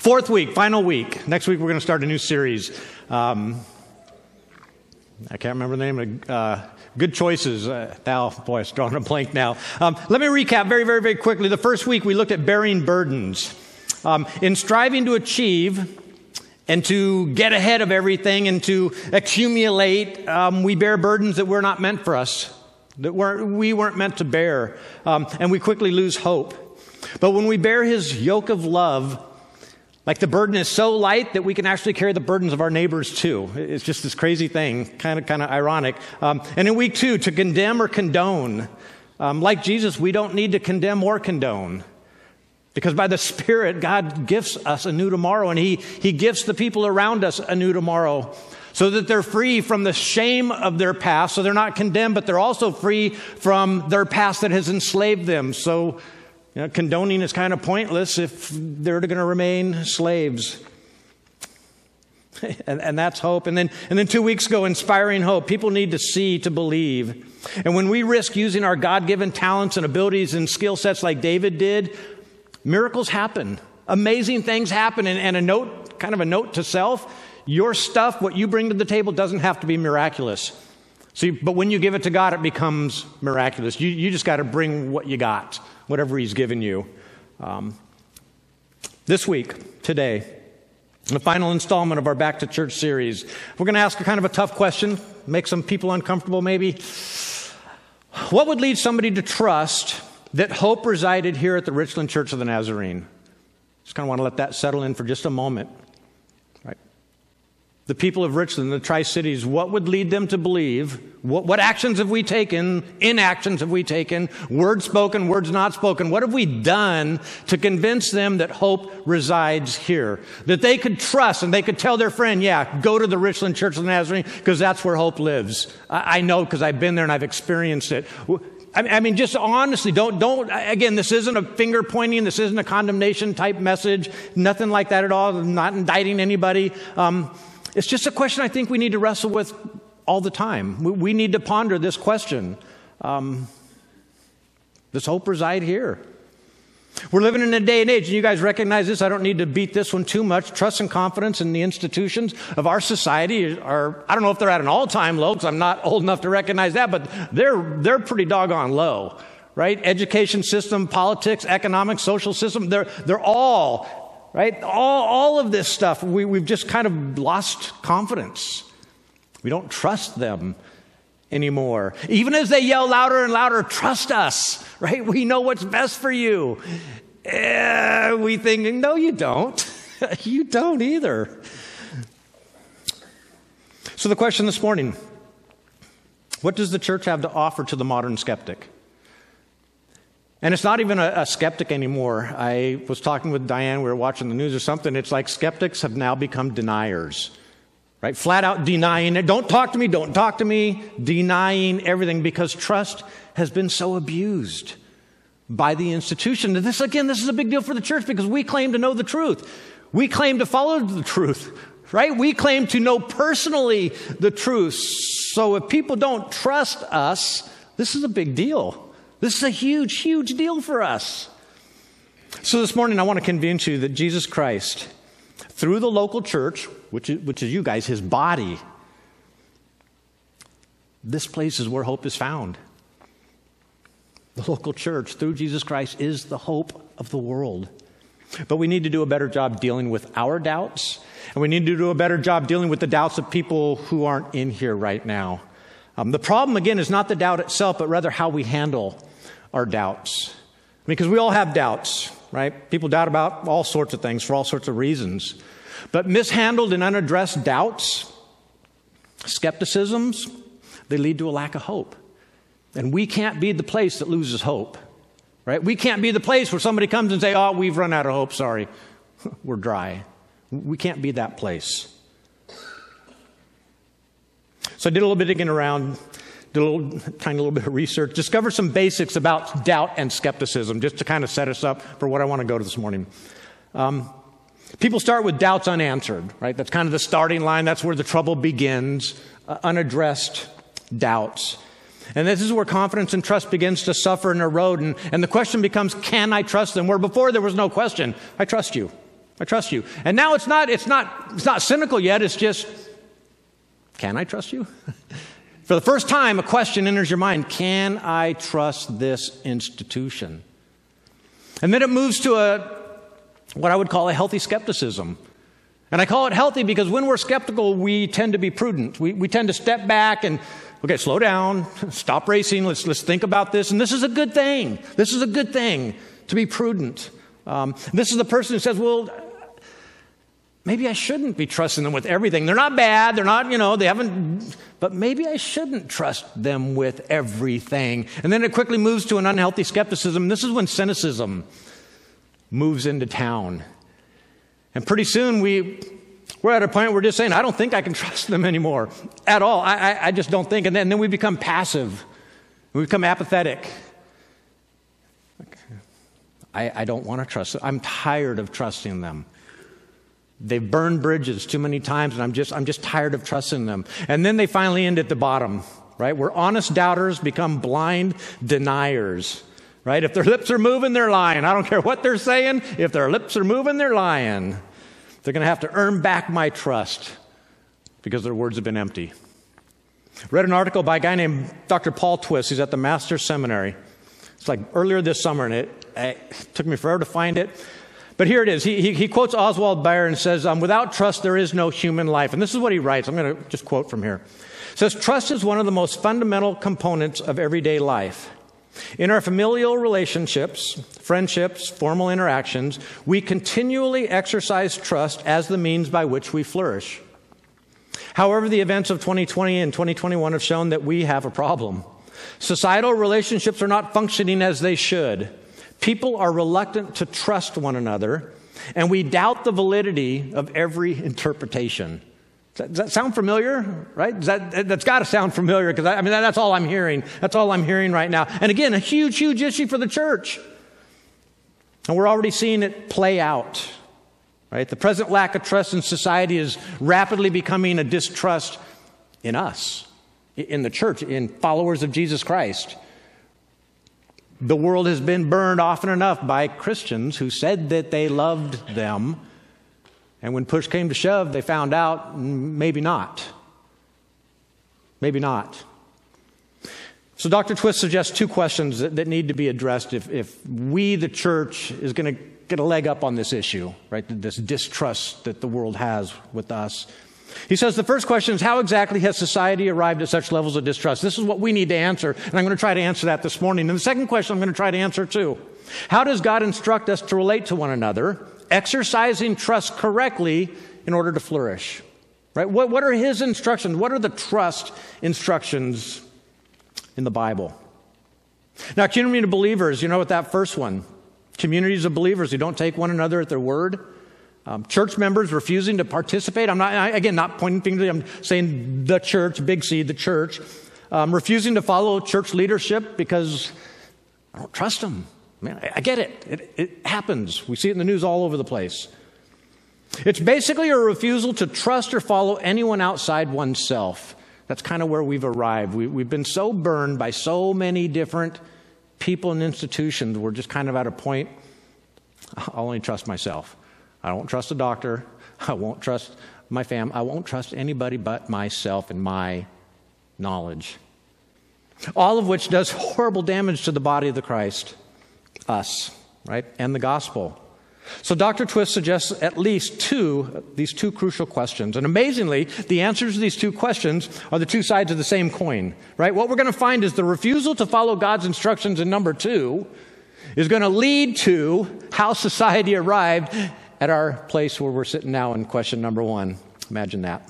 Fourth week, final week. Next week, we're going to start a new series. Um, I can't remember the name uh, Good Choices. Uh, now, boy, it's drawing a blank now. Um, let me recap very, very, very quickly. The first week, we looked at bearing burdens. Um, in striving to achieve and to get ahead of everything and to accumulate, um, we bear burdens that were not meant for us, that weren't, we weren't meant to bear. Um, and we quickly lose hope. But when we bear his yoke of love, like the burden is so light that we can actually carry the burdens of our neighbors too. It's just this crazy thing, kind of, kind of ironic. Um, and in week two, to condemn or condone. Um, like Jesus, we don't need to condemn or condone. Because by the Spirit, God gifts us a new tomorrow, and He, he gifts the people around us a new tomorrow so that they're free from the shame of their past. So they're not condemned, but they're also free from their past that has enslaved them. So you know, condoning is kind of pointless if they're going to remain slaves. and, and, that's hope. And then, and then two weeks ago, inspiring hope. People need to see to believe. And when we risk using our God given talents and abilities and skill sets like David did, miracles happen. Amazing things happen. And, and a note, kind of a note to self your stuff, what you bring to the table, doesn't have to be miraculous. See, but when you give it to God, it becomes miraculous. You, you just got to bring what you got whatever He's given you. Um, this week, today, the final installment of our Back to Church series, we're going to ask a kind of a tough question, make some people uncomfortable maybe. What would lead somebody to trust that hope resided here at the Richland Church of the Nazarene? Just kind of want to let that settle in for just a moment the people of Richland, the Tri Cities, what would lead them to believe? What, what, actions have we taken? Inactions have we taken? Words spoken, words not spoken? What have we done to convince them that hope resides here? That they could trust and they could tell their friend, yeah, go to the Richland Church of the Nazarene because that's where hope lives. I, I know because I've been there and I've experienced it. I mean, just honestly, don't, don't, again, this isn't a finger pointing, this isn't a condemnation type message, nothing like that at all, I'm not indicting anybody. Um, it's just a question I think we need to wrestle with all the time. We, we need to ponder this question um, Does hope reside here? We're living in a day and age, and you guys recognize this. I don't need to beat this one too much. Trust and confidence in the institutions of our society are, I don't know if they're at an all time low, because I'm not old enough to recognize that, but they're, they're pretty doggone low, right? Education system, politics, economic, social system, they're, they're all right? All, all of this stuff, we, we've just kind of lost confidence. We don't trust them anymore. Even as they yell louder and louder, trust us, right? We know what's best for you. Eh, we think, no, you don't. you don't either. So, the question this morning what does the church have to offer to the modern skeptic? And it's not even a, a, skeptic anymore. I was talking with Diane, we were watching the news or something. It's like skeptics have now become deniers, right? Flat out denying it. Don't talk to me, don't talk to me, denying everything because trust has been so abused by the institution. This, again, this is a big deal for the church because we claim to know the truth. We claim to follow the truth, right? We claim to know personally the truth. So if people don't trust us, this is a big deal. This is a huge, huge deal for us. So this morning, I want to convince you that Jesus Christ, through the local church, which is, which is you guys, his body, this place is where hope is found. The local church, through Jesus Christ, is the hope of the world. But we need to do a better job dealing with our doubts, and we need to do a better job dealing with the doubts of people who aren't in here right now. Um, the problem, again, is not the doubt itself, but rather how we handle our doubts. Because we all have doubts, right? People doubt about all sorts of things for all sorts of reasons. But mishandled and unaddressed doubts, skepticisms, they lead to a lack of hope. And we can't be the place that loses hope, right? We can't be the place where somebody comes and say, "Oh, we've run out of hope. Sorry, we're dry." We can't be that place. So I did a little bit digging around did a little, tiny little bit of research, discovered some basics about doubt and skepticism, just to kind of set us up for what I want to go to this morning. Um, people start with doubts unanswered, right? That's kind of the starting line. That's where the trouble begins. Uh, unaddressed doubts. And this is where confidence and trust begins to suffer and erode. And, and the question becomes, can I trust them? Where before there was no question, I trust you. I trust you. And now it's not, it's not, it's not cynical yet. It's just, can I trust you? For the first time, a question enters your mind Can I trust this institution? And then it moves to a, what I would call a healthy skepticism. And I call it healthy because when we're skeptical, we tend to be prudent. We, we tend to step back and, okay, slow down, stop racing, let's, let's think about this. And this is a good thing. This is a good thing to be prudent. Um, this is the person who says, well, maybe I shouldn't be trusting them with everything. They're not bad. They're not, you know, they haven't, but maybe I shouldn't trust them with everything. And then it quickly moves to an unhealthy skepticism. This is when cynicism moves into town. And pretty soon we, we're at a point where we're just saying, I don't think I can trust them anymore at all. I, I, I just don't think. And then, and then we become passive, we become apathetic. I, I don't want to trust them. I'm tired of trusting them. They've burned bridges too many times, and I'm just, I'm just tired of trusting them. And then they finally end at the bottom, right? Where honest doubters become blind deniers, right? If their lips are moving, they're lying. I don't care what they're saying. If their lips are moving, they're lying. They're going to have to earn back my trust because their words have been empty. Read an article by a guy named Dr. Paul Twiss. He's at the Master's Seminary. It's like earlier this summer, and it, it took me forever to find it. But here it is. He, he, he quotes Oswald Bayer and says, um, Without trust, there is no human life. And this is what he writes. I'm going to just quote from here. Says, Trust is one of the most fundamental components of everyday life. In our familial relationships, friendships, formal interactions, we continually exercise trust as the means by which we flourish. However, the events of 2020 and 2021 have shown that we have a problem. Societal relationships are not functioning as they should. People are reluctant to trust one another, and we doubt the validity of every interpretation. Does that sound familiar? Right? That, that's got to sound familiar because I, I mean, that's all I'm hearing. That's all I'm hearing right now. And again, a huge, huge issue for the church. And we're already seeing it play out. Right? The present lack of trust in society is rapidly becoming a distrust in us, in the church, in followers of Jesus Christ. The world has been burned often enough by Christians who said that they loved them, and when push came to shove, they found out mm, maybe not. Maybe not. So, Dr. Twiss suggests two questions that, that need to be addressed if, if we, the church, is going to get a leg up on this issue, right? This distrust that the world has with us. He says the first question is how exactly has society arrived at such levels of distrust? This is what we need to answer, and I'm going to try to answer that this morning. And the second question I'm going to try to answer too. How does God instruct us to relate to one another, exercising trust correctly in order to flourish? Right? What, what are his instructions? What are the trust instructions in the Bible? Now, community of believers, you know what that first one? Communities of believers who don't take one another at their word um, church members refusing to participate. I'm not, I, again, not pointing fingers. I'm saying the church, big C, the church, um, refusing to follow church leadership because I don't trust them. Man, I, I get it. it. It happens. We see it in the news all over the place. It's basically a refusal to trust or follow anyone outside oneself. That's kind of where we've arrived. We, we've been so burned by so many different people and institutions, we're just kind of at a point, I'll only trust myself. I won't trust a doctor. I won't trust my family. I won't trust anybody but myself and my knowledge. All of which does horrible damage to the body of the Christ, us, right? And the gospel. So Dr. Twiss suggests at least two, these two crucial questions. And amazingly, the answers to these two questions are the two sides of the same coin, right? What we're going to find is the refusal to follow God's instructions in number two is going to lead to how society arrived at our place where we're sitting now in question number one. Imagine that.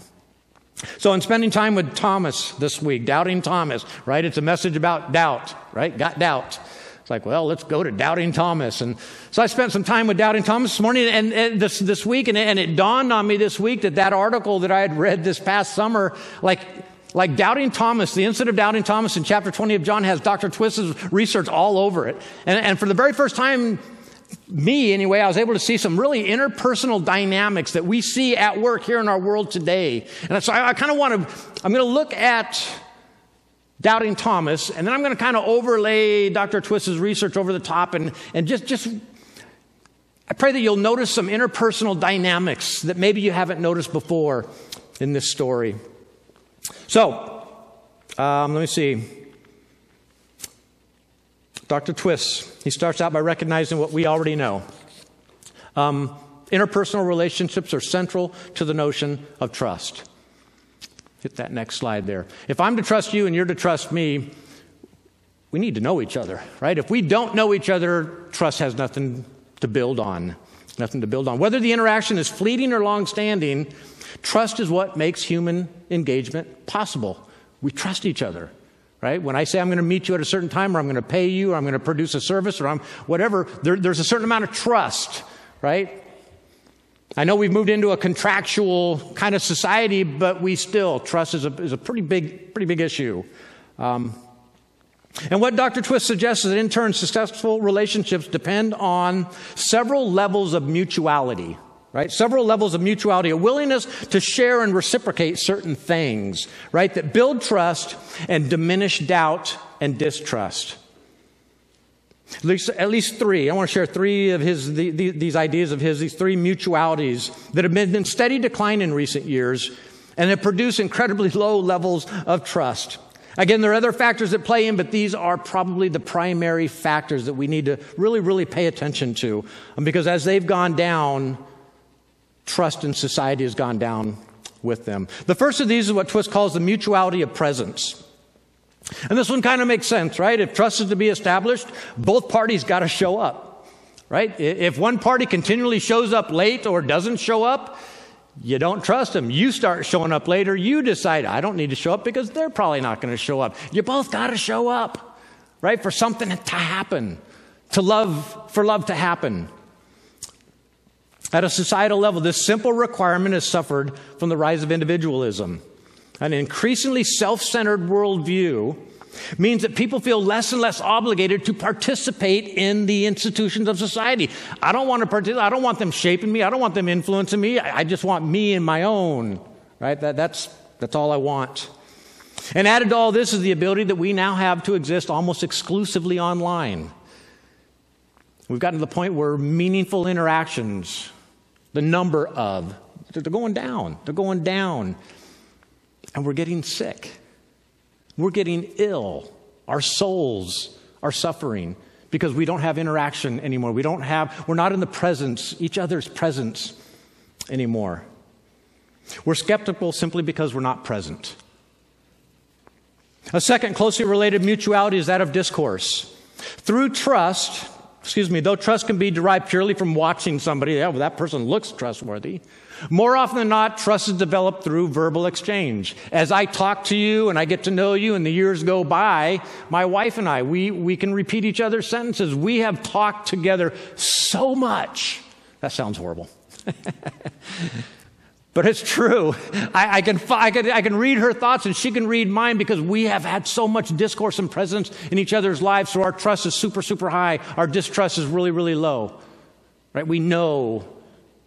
So, in spending time with Thomas this week, doubting Thomas, right? It's a message about doubt, right? Got doubt. It's like, well, let's go to doubting Thomas. And so I spent some time with doubting Thomas this morning and, and this, this week, and, and it dawned on me this week that that article that I had read this past summer, like, like doubting Thomas, the incident of doubting Thomas in chapter 20 of John has Dr. Twiss's research all over it. And, and for the very first time me anyway, I was able to see some really interpersonal dynamics that we see at work here in our world today. And so I, I kind of want to, I'm going to look at doubting Thomas, and then I'm going to kind of overlay Dr. Twiss's research over the top and, and just, just I pray that you'll notice some interpersonal dynamics that maybe you haven't noticed before in this story. So, um, let me see. Dr. Twiss, he starts out by recognizing what we already know. Um, interpersonal relationships are central to the notion of trust. Hit that next slide there. If I'm to trust you and you're to trust me, we need to know each other, right? If we don't know each other, trust has nothing to build on. Nothing to build on. Whether the interaction is fleeting or long standing, trust is what makes human engagement possible. We trust each other, right? When I say I'm going to meet you at a certain time, or I'm going to pay you, or I'm going to produce a service, or I'm whatever, there, there's a certain amount of trust, right? I know we've moved into a contractual kind of society, but we still, trust is a, is a pretty, big, pretty big issue. Um, and what Dr. Twiss suggests is that in turn, successful relationships depend on several levels of mutuality, right? Several levels of mutuality, a willingness to share and reciprocate certain things, right? That build trust and diminish doubt and distrust. At least, at least three. I want to share three of his, the, the, these ideas of his, these three mutualities that have been in steady decline in recent years and have produced incredibly low levels of trust. Again, there are other factors that play in, but these are probably the primary factors that we need to really, really pay attention to. Because as they've gone down, trust in society has gone down with them. The first of these is what Twiss calls the mutuality of presence. And this one kind of makes sense, right? If trust is to be established, both parties got to show up, right? If one party continually shows up late or doesn't show up, you don't trust them. You start showing up later. You decide, I don't need to show up because they're probably not going to show up. You both got to show up, right? For something to happen, to love, for love to happen. At a societal level, this simple requirement has suffered from the rise of individualism. An increasingly self centered worldview means that people feel less and less obligated to participate in the institutions of society. I don't want to participate. I don't want them shaping me. I don't want them influencing me. I just want me and my own. Right? That, that's, that's all I want. And added to all this is the ability that we now have to exist almost exclusively online. We've gotten to the point where meaningful interactions, the number of, they're going down. They're going down. And we're getting sick. We're getting ill. Our souls are suffering because we don't have interaction anymore. We don't have, we're not in the presence, each other's presence anymore. We're skeptical simply because we're not present. A second closely related mutuality is that of discourse. Through trust, excuse me, though trust can be derived purely from watching somebody, yeah, well, that person looks trustworthy. More often than not, trust is developed through verbal exchange. As I talk to you and I get to know you and the years go by, my wife and I, we, we can repeat each other's sentences. We have talked together so much. That sounds horrible. but it's true. I, I, can, I, can, I can read her thoughts and she can read mine because we have had so much discourse and presence in each other's lives. So our trust is super, super high. Our distrust is really, really low. Right? We know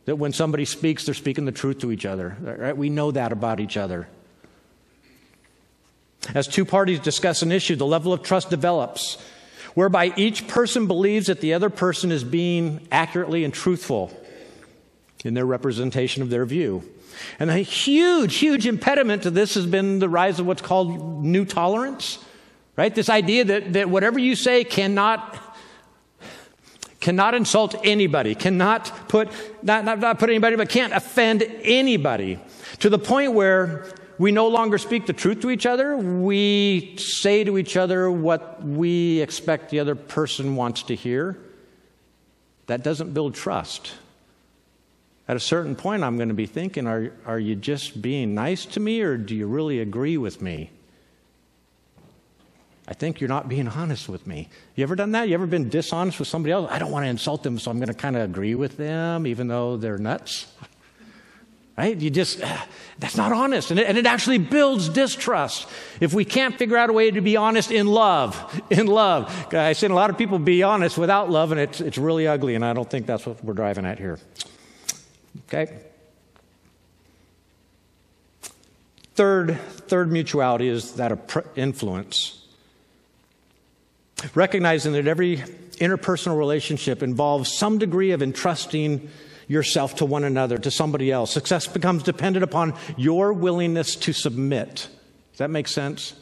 that when somebody speaks, they're speaking the truth to each other. Right? We know that about each other. As two parties discuss an issue, the level of trust develops, whereby each person believes that the other person is being accurately and truthful in their representation of their view. And a huge, huge impediment to this has been the rise of what's called new tolerance, right? This idea that, that whatever you say cannot cannot insult anybody, cannot put, not, not, not put anybody, but can't offend anybody to the point where we no longer speak the truth to each other. We say to each other what we expect the other person wants to hear. That doesn't build trust. At a certain point, I'm going to be thinking, are, are you just being nice to me or do you really agree with me? I think you're not being honest with me. You ever done that? You ever been dishonest with somebody else? I don't want to insult them, so I'm going to kind of agree with them, even though they're nuts. Right? You just, uh, that's not honest. And it, and it actually builds distrust. If we can't figure out a way to be honest in love, in love. I've seen a lot of people be honest without love, and it's, it's really ugly, and I don't think that's what we're driving at here. Okay? Third, third mutuality is that of influence. Recognizing that every interpersonal relationship involves some degree of entrusting yourself to one another, to somebody else. Success becomes dependent upon your willingness to submit. Does that make sense?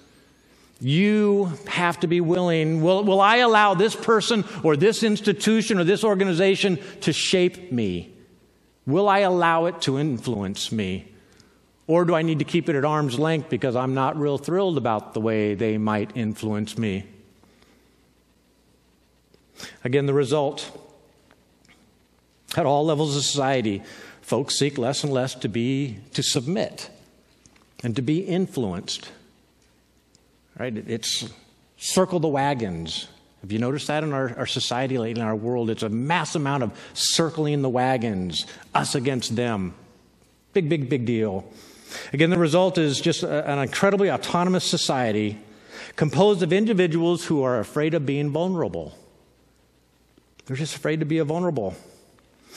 You have to be willing. Will, will I allow this person or this institution or this organization to shape me? Will I allow it to influence me? Or do I need to keep it at arm's length because I'm not real thrilled about the way they might influence me? Again, the result at all levels of society, folks seek less and less to be to submit and to be influenced. Right? It's circle the wagons. Have you noticed that in our, our society lately, in our world? It's a mass amount of circling the wagons, us against them. Big, big, big deal. Again, the result is just a, an incredibly autonomous society composed of individuals who are afraid of being vulnerable. They're just afraid to be vulnerable.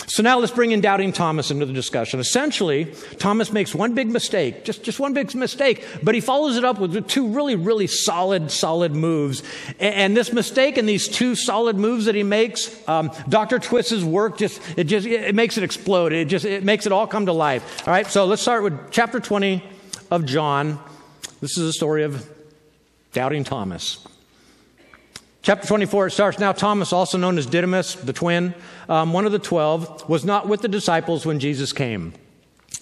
So now let's bring in doubting Thomas into the discussion. Essentially, Thomas makes one big mistake, just, just one big mistake, but he follows it up with two really, really solid, solid moves. And, and this mistake and these two solid moves that he makes, um, Dr. Twiss's work just, it just, it makes it explode. It just, it makes it all come to life. All right, so let's start with chapter 20 of John. This is the story of doubting Thomas. Chapter 24, it starts now. Thomas, also known as Didymus, the twin, um, one of the twelve, was not with the disciples when Jesus came.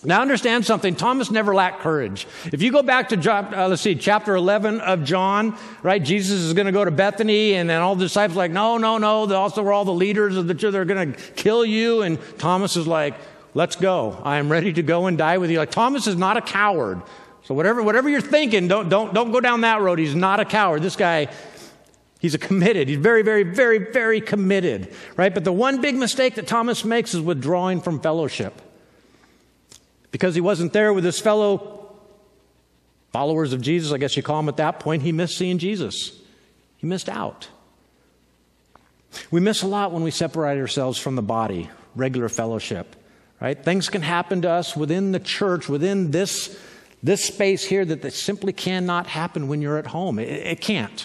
Now, understand something. Thomas never lacked courage. If you go back to, uh, let's see, chapter 11 of John, right? Jesus is going to go to Bethany, and then all the disciples are like, no, no, no. They also were all the leaders of the church. They're going to kill you. And Thomas is like, let's go. I am ready to go and die with you. Like, Thomas is not a coward. So whatever, whatever you're thinking, don't, don't, don't go down that road. He's not a coward. This guy He's a committed. He's very, very, very, very committed, right? But the one big mistake that Thomas makes is withdrawing from fellowship. Because he wasn't there with his fellow followers of Jesus, I guess you call him at that point, he missed seeing Jesus. He missed out. We miss a lot when we separate ourselves from the body, regular fellowship, right? Things can happen to us within the church, within this, this space here that, simply cannot happen when you're at home. It, it can't.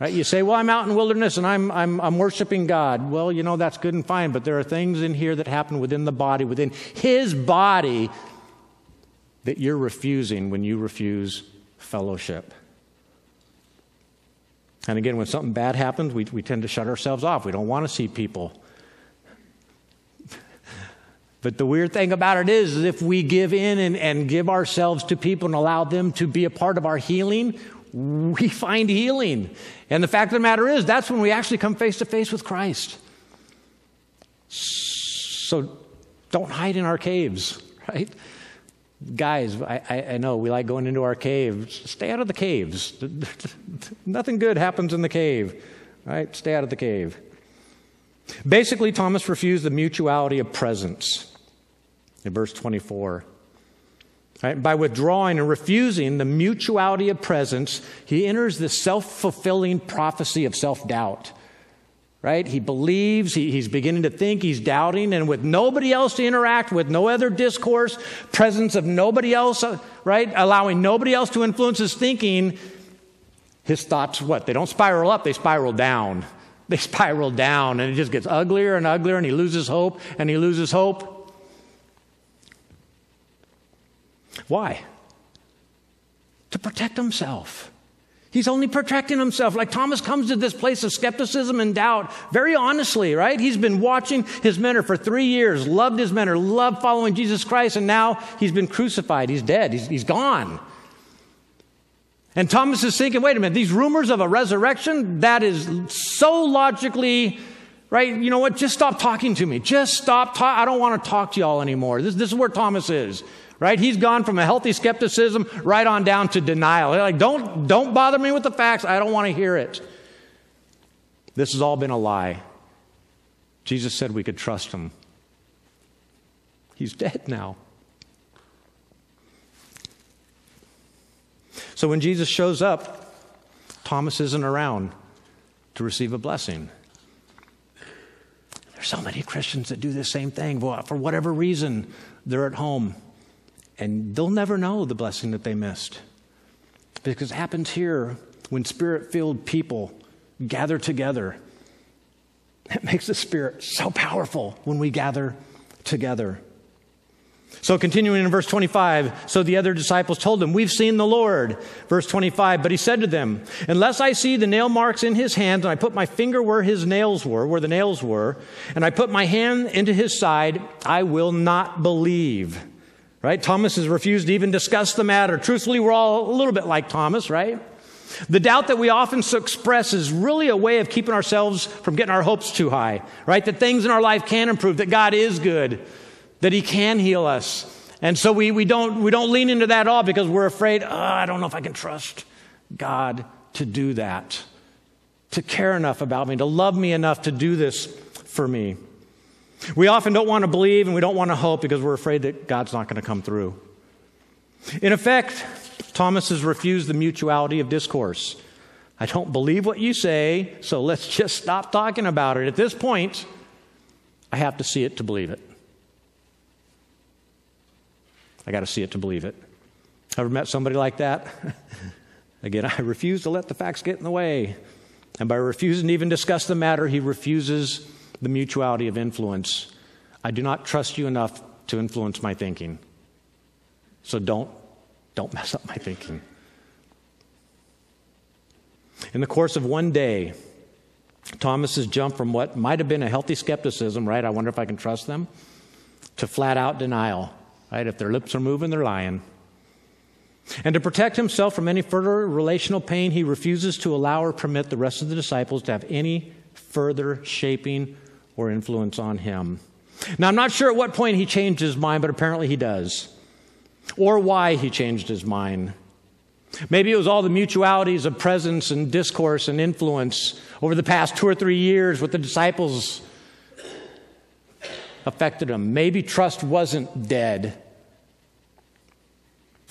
Right? You say, well, I'm out in wilderness and I'm, I'm, I'm worshiping God. Well, you know, that's good and fine, but there are things in here that happen within the body, within His body, that you're refusing when you refuse fellowship. And again, when something bad happens, we, we tend to shut ourselves off. We don't want to see people. But the weird thing about it is, is if we give in and, and give ourselves to people and allow them to be a part of our healing, we find healing. And the fact of the matter is, that's when we actually come face to face with Christ. So don't hide in our caves, right? Guys, I, I, know we like going into our caves. Stay out of the caves. Nothing good happens in the cave, right? Stay out of the cave. Basically, Thomas refused the mutuality of presence in verse 24. Right? By withdrawing and refusing the mutuality of presence, he enters the self fulfilling prophecy of self doubt. Right? He believes, he, he's beginning to think, he's doubting, and with nobody else to interact with, no other discourse, presence of nobody else, uh, right? Allowing nobody else to influence his thinking, his thoughts, what? They don't spiral up, they spiral down. They spiral down, and it just gets uglier and uglier, and he loses hope, and he loses hope. Why? To protect himself. He's only protecting himself. Like Thomas comes to this place of skepticism and doubt very honestly, right? He's been watching his mentor for three years, loved his mentor, loved following Jesus Christ, and now he's been crucified. He's dead. He's, he's gone. And Thomas is thinking, wait a minute, these rumors of a resurrection, that is so logically, right? You know what? Just stop talking to me. Just stop. I don't want to talk to y'all anymore. This, this is where Thomas is right? He's gone from a healthy skepticism right on down to denial. Like, don't, don't bother me with the facts. I don't want to hear it. This has all been a lie. Jesus said we could trust him. He's dead now. So when Jesus shows up, Thomas isn't around to receive a blessing. There's so many Christians that do the same thing. For whatever reason, they're at home. And they'll never know the blessing that they missed. Because it happens here when spirit filled people gather together. It makes the Spirit so powerful when we gather together. So, continuing in verse 25, so the other disciples told him, We've seen the Lord. Verse 25, but he said to them, Unless I see the nail marks in his hands, and I put my finger where his nails were, where the nails were, and I put my hand into his side, I will not believe. Right? Thomas has refused to even discuss the matter. Truthfully, we're all a little bit like Thomas, right? The doubt that we often express is really a way of keeping ourselves from getting our hopes too high, right? That things in our life can improve, that God is good, that He can heal us. And so we, we, don't, we don't lean into that at all because we're afraid, oh, I don't know if I can trust God to do that, to care enough about me, to love me enough to do this for me. We often don't want to believe and we don't want to hope because we're afraid that God's not going to come through. In effect, Thomas has refused the mutuality of discourse. I don't believe what you say, so let's just stop talking about it. At this point, I have to see it to believe it. I got to see it to believe it. Ever met somebody like that? Again, I refuse to let the facts get in the way. And by refusing to even discuss the matter, he refuses the mutuality of influence. I do not trust you enough to influence my thinking. So don't, don't mess up my thinking. In the course of one day, Thomas has jumped from what might have been a healthy skepticism, right? I wonder if I can trust them, to flat out denial. Right? If their lips are moving, they're lying. And to protect himself from any further relational pain, he refuses to allow or permit the rest of the disciples to have any further shaping or influence on him. Now, I'm not sure at what point he changed his mind, but apparently he does. Or why he changed his mind. Maybe it was all the mutualities of presence and discourse and influence over the past two or three years with the disciples affected him. Maybe trust wasn't dead.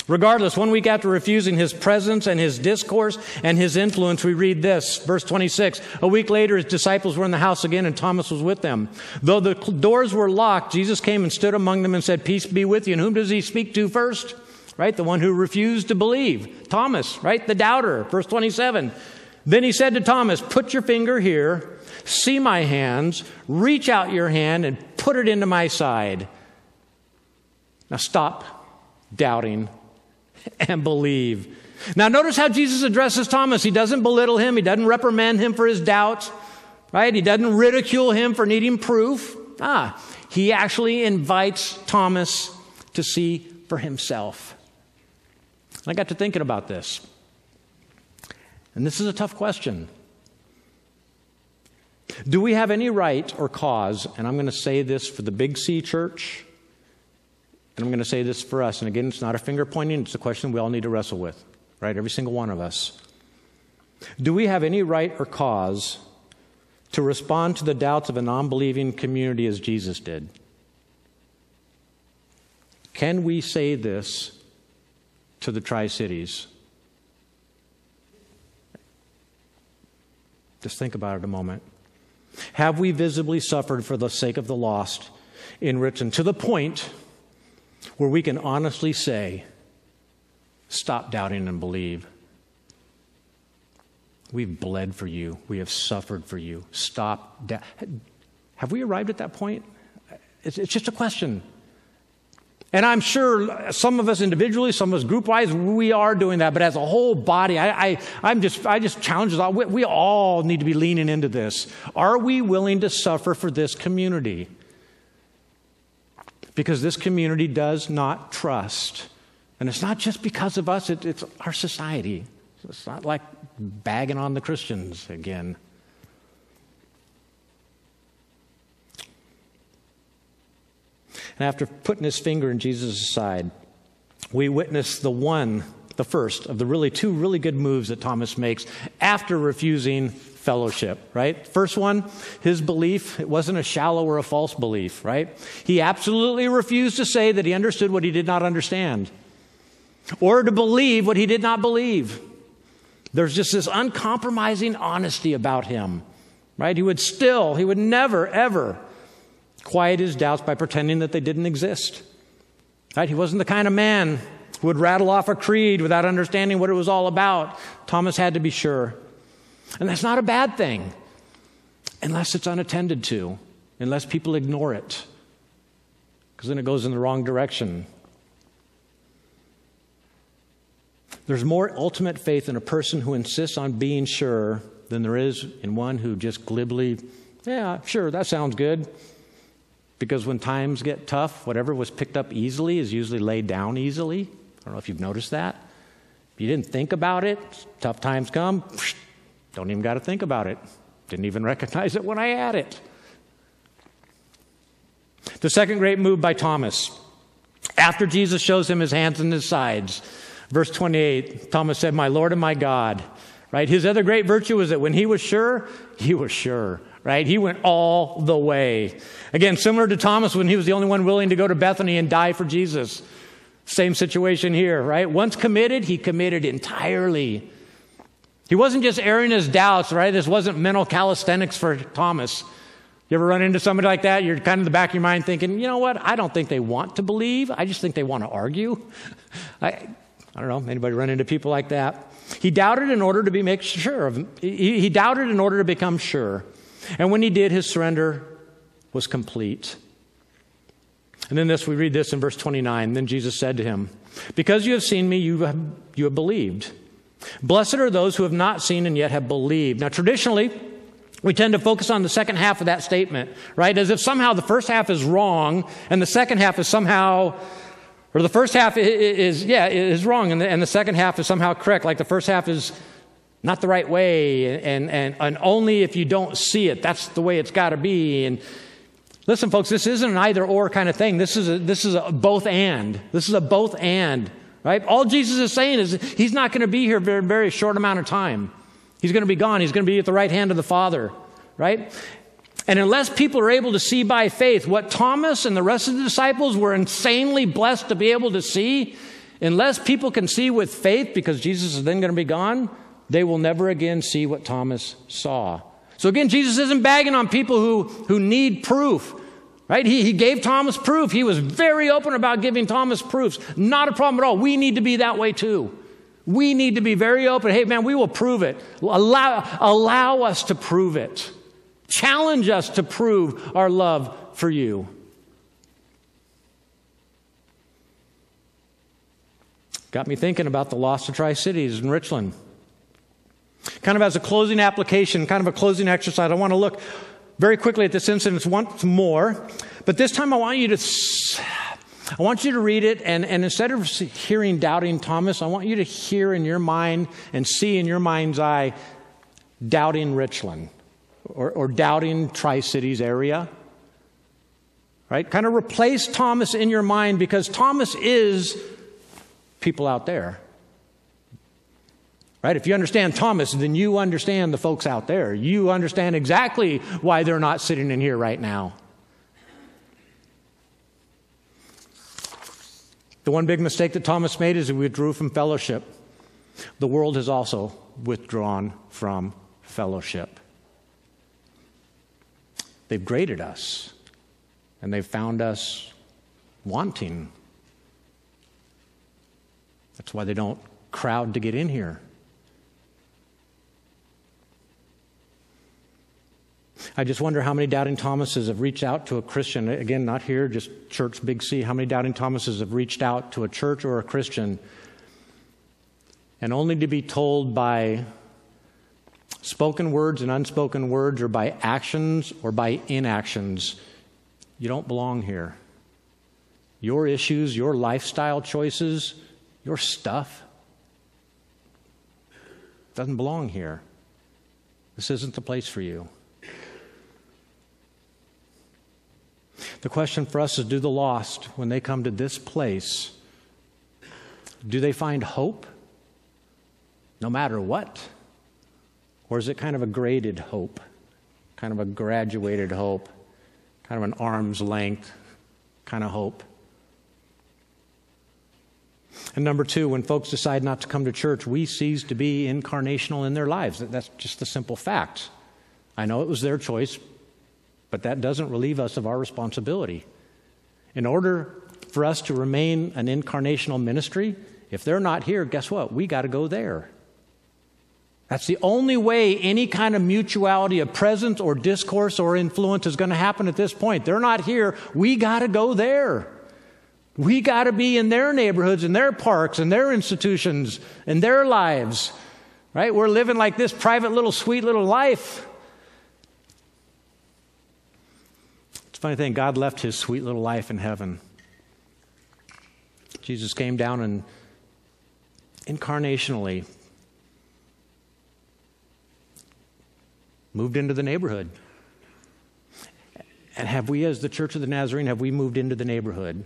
Regardless, one week after refusing his presence and his discourse and his influence, we read this, verse 26. A week later, his disciples were in the house again and Thomas was with them. Though the doors were locked, Jesus came and stood among them and said, Peace be with you. And whom does he speak to first? Right? The one who refused to believe. Thomas, right? The doubter. Verse 27. Then he said to Thomas, Put your finger here, see my hands, reach out your hand and put it into my side. Now stop doubting and believe. Now, notice how Jesus addresses Thomas. He doesn't belittle him, he doesn't reprimand him for his doubts, right? He doesn't ridicule him for needing proof. Ah, he actually invites Thomas to see for himself. I got to thinking about this. And this is a tough question. Do we have any right or cause, and I'm going to say this for the Big C church, and I'm going to say this for us, and again, it's not a finger pointing, it's a question we all need to wrestle with, right? Every single one of us. Do we have any right or cause to respond to the doubts of a non believing community as Jesus did? Can we say this to the Tri Cities? Just think about it a moment. Have we visibly suffered for the sake of the lost in Richland to the point where we can honestly say, Stop doubting and believe? We've bled for you. We have suffered for you. Stop. Da- have we arrived at that point? It's, it's just a question. And I'm sure some of us individually, some of us group wise, we are doing that. But as a whole body, I, I, am just, I just challenge us all. We, we all need to be leaning into this. Are we willing to suffer for this community? Because this community does not trust. And it's not just because of us, it, it's our society. It's not like bagging on the Christians again. And after putting his finger in Jesus' side, we witness the one, the first of the really two really good moves that Thomas makes after refusing fellowship, right? First one, his belief, it wasn't a shallow or a false belief, right? He absolutely refused to say that he understood what he did not understand or to believe what he did not believe. There's just this uncompromising honesty about him, right? He would still, he would never, ever quiet his doubts by pretending that they didn't exist. Right? He wasn't the kind of man who would rattle off a creed without understanding what it was all about. Thomas had to be sure. And that's not a bad thing unless it's unattended to, unless people ignore it, because then it goes in the wrong direction. There's more ultimate faith in a person who insists on being sure than there is in one who just glibly, yeah, sure, that sounds good. Because when times get tough, whatever was picked up easily is usually laid down easily. I don't know if you've noticed that. If you didn't think about it, tough times come, don't even got to think about it. Didn't even recognize it when I had it. The second great move by Thomas. After Jesus shows him his hands and his sides, verse 28, Thomas said, My Lord and my God. Right? His other great virtue was that when he was sure, he was sure right? He went all the way. Again, similar to Thomas when he was the only one willing to go to Bethany and die for Jesus. Same situation here, right? Once committed, he committed entirely. He wasn't just airing his doubts, right? This wasn't mental calisthenics for Thomas. You ever run into somebody like that? You're kind of in the back of your mind thinking, you know what? I don't think they want to believe. I just think they want to argue. I, I don't know. Anybody run into people like that? He doubted in order to be make sure of. He, he doubted in order to become sure. And when he did, his surrender was complete. And then this, we read this in verse 29. Then Jesus said to him, Because you have seen me, you have, you have believed. Blessed are those who have not seen and yet have believed. Now, traditionally, we tend to focus on the second half of that statement, right? As if somehow the first half is wrong and the second half is somehow, or the first half is, yeah, is wrong and the, and the second half is somehow correct. Like the first half is not the right way, and, and, and only if you don't see it. That's the way it's got to be. And listen, folks, this isn't an either or kind of thing. This is a, this is a both and. This is a both and, right? All Jesus is saying is he's not going to be here very, very short amount of time. He's going to be gone. He's going to be at the right hand of the Father, right? And unless people are able to see by faith what Thomas and the rest of the disciples were insanely blessed to be able to see, unless people can see with faith because Jesus is then going to be gone, they will never again see what Thomas saw. So again, Jesus isn't bagging on people who, who need proof. Right? He, he gave Thomas proof. He was very open about giving Thomas proofs. Not a problem at all. We need to be that way too. We need to be very open. Hey, man, we will prove it. Allow, allow us to prove it. Challenge us to prove our love for you. Got me thinking about the loss of Tri Cities in Richland. Kind of as a closing application, kind of a closing exercise, I want to look very quickly at this incident once more. But this time I want you to. I want you to read it, and, and instead of hearing doubting Thomas, I want you to hear in your mind and see in your mind's eye doubting Richland or, or doubting Tri Cities area. Right? Kind of replace Thomas in your mind because Thomas is people out there. Right? If you understand Thomas, then you understand the folks out there. You understand exactly why they're not sitting in here right now. The one big mistake that Thomas made is he withdrew from fellowship. The world has also withdrawn from fellowship. They've graded us, and they've found us wanting. That's why they don't crowd to get in here. I just wonder how many doubting Thomases have reached out to a Christian. Again, not here, just church, big C. How many doubting Thomases have reached out to a church or a Christian and only to be told by spoken words and unspoken words or by actions or by inactions, you don't belong here. Your issues, your lifestyle choices, your stuff doesn't belong here. This isn't the place for you. The question for us is do the lost, when they come to this place, do they find hope no matter what? Or is it kind of a graded hope, kind of a graduated hope, kind of an arm's length kind of hope? And number two, when folks decide not to come to church, we cease to be incarnational in their lives. That's just the simple fact. I know it was their choice, but that doesn't relieve us of our responsibility. In order for us to remain an incarnational ministry, if they're not here, guess what? We got to go there. That's the only way any kind of mutuality of presence or discourse or influence is going to happen at this point. They're not here. We got to go there. We got to be in their neighborhoods, in their parks, in their institutions, in their lives. Right? We're living like this private little sweet little life. It's a funny thing, God left his sweet little life in heaven. Jesus came down and incarnationally moved into the neighborhood. And have we, as the Church of the Nazarene, have we moved into the neighborhood?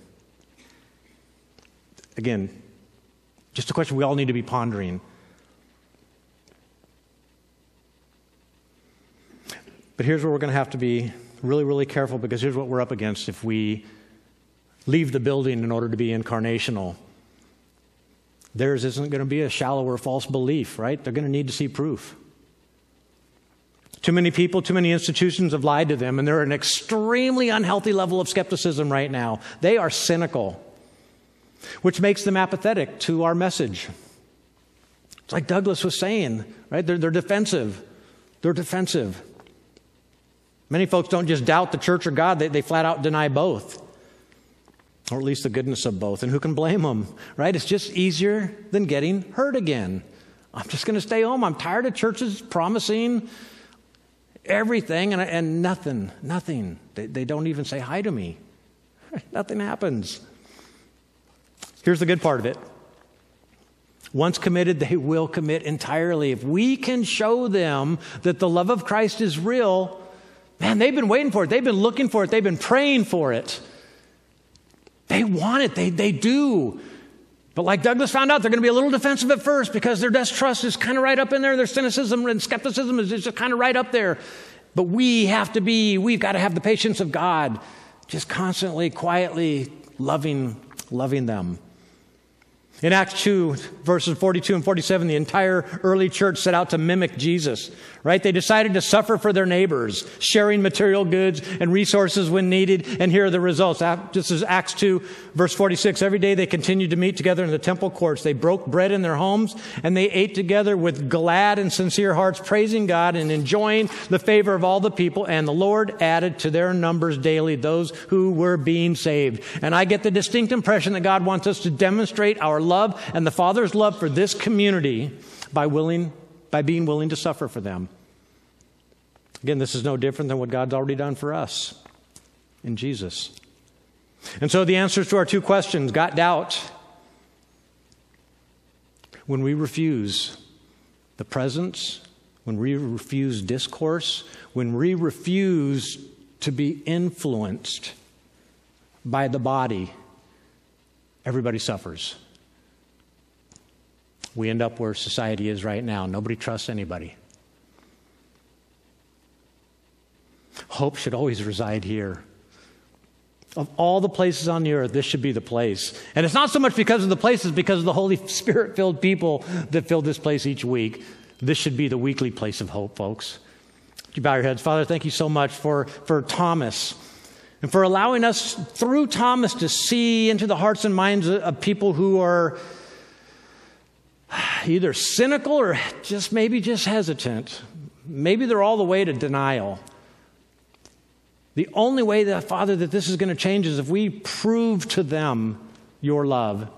Again, just a question we all need to be pondering. But here's where we're going to have to be really, really careful because here's what we're up against if we leave the building in order to be incarnational. Theirs isn't going to be a shallow or false belief, right? They're going to need to see proof. Too many people, too many institutions have lied to them, and they're an extremely unhealthy level of skepticism right now. They are cynical, which makes them apathetic to our message. It's like Douglas was saying, right? They're, they're defensive. They're defensive. Many folks don't just doubt the church or God, they, they flat out deny both, or at least the goodness of both. And who can blame them, right? It's just easier than getting hurt again. I'm just going to stay home. I'm tired of churches promising everything and, and nothing, nothing. They, they don't even say hi to me. nothing happens. Here's the good part of it. Once committed, they will commit entirely. If we can show them that the love of Christ is real, Man, they've been waiting for it. They've been looking for it. They've been praying for it. They want it. They, they do. But like Douglas found out, they're going to be a little defensive at first because their distrust is kind of right up in there. Their cynicism and skepticism is just kind of right up there. But we have to be, we've got to have the patience of God, just constantly, quietly loving, loving them. In Acts 2, verses 42 and 47, the entire early church set out to mimic Jesus, right? They decided to suffer for their neighbors, sharing material goods and resources when needed. And here are the results. This is Acts 2, verse 46. Every day they continued to meet together in the temple courts. They broke bread in their homes and they ate together with glad and sincere hearts, praising God and enjoying the favor of all the people. And the Lord added to their numbers daily those who were being saved. And I get the distinct impression that God wants us to demonstrate our love and the Father's love for this community by, willing, by being willing to suffer for them. Again, this is no different than what God's already done for us in Jesus. And so the answers to our two questions got doubt. When we refuse the presence, when we refuse discourse, when we refuse to be influenced by the body, everybody suffers we end up where society is right now. Nobody trusts anybody. Hope should always reside here. Of all the places on the earth, this should be the place. And it's not so much because of the places, because of the Holy Spirit filled people that fill this place each week. This should be the weekly place of hope, folks. You bow your heads? Father, thank you so much for, for Thomas and for allowing us through Thomas to see into the hearts and minds of people who are either cynical or just maybe just hesitant. Maybe they're all the way to denial. The only way that, Father, that this is going to change is if we prove to them your love.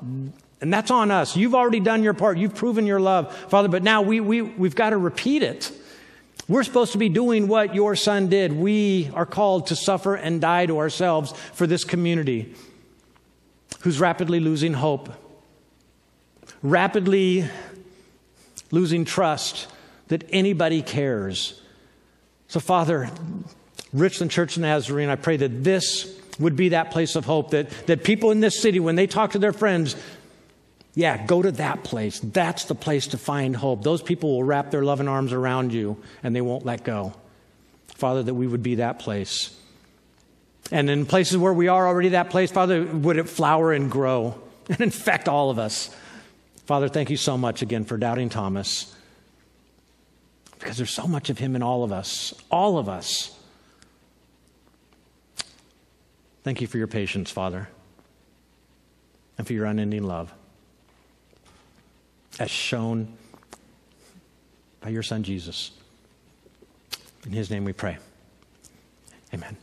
And that's on us. You've already done your part. You've proven your love, Father, but now we, we, we've got to repeat it. We're supposed to be doing what your son did. We are called to suffer and die to ourselves for this community who's rapidly losing hope rapidly losing trust that anybody cares. So, Father, Richland Church of Nazarene, I pray that this would be that place of hope, that, that people in this city, when they talk to their friends, yeah, go to that place. That's the place to find hope. Those people will wrap their loving arms around you and they won't let go. Father, that we would be that place. And in places where we are already that place, Father, would it flower and grow and infect all of us? Father, thank you so much again for doubting Thomas because there's so much of him in all of us, all of us. Thank you for your patience, Father, and for your unending love as shown by your Son Jesus. In his name we pray. Amen.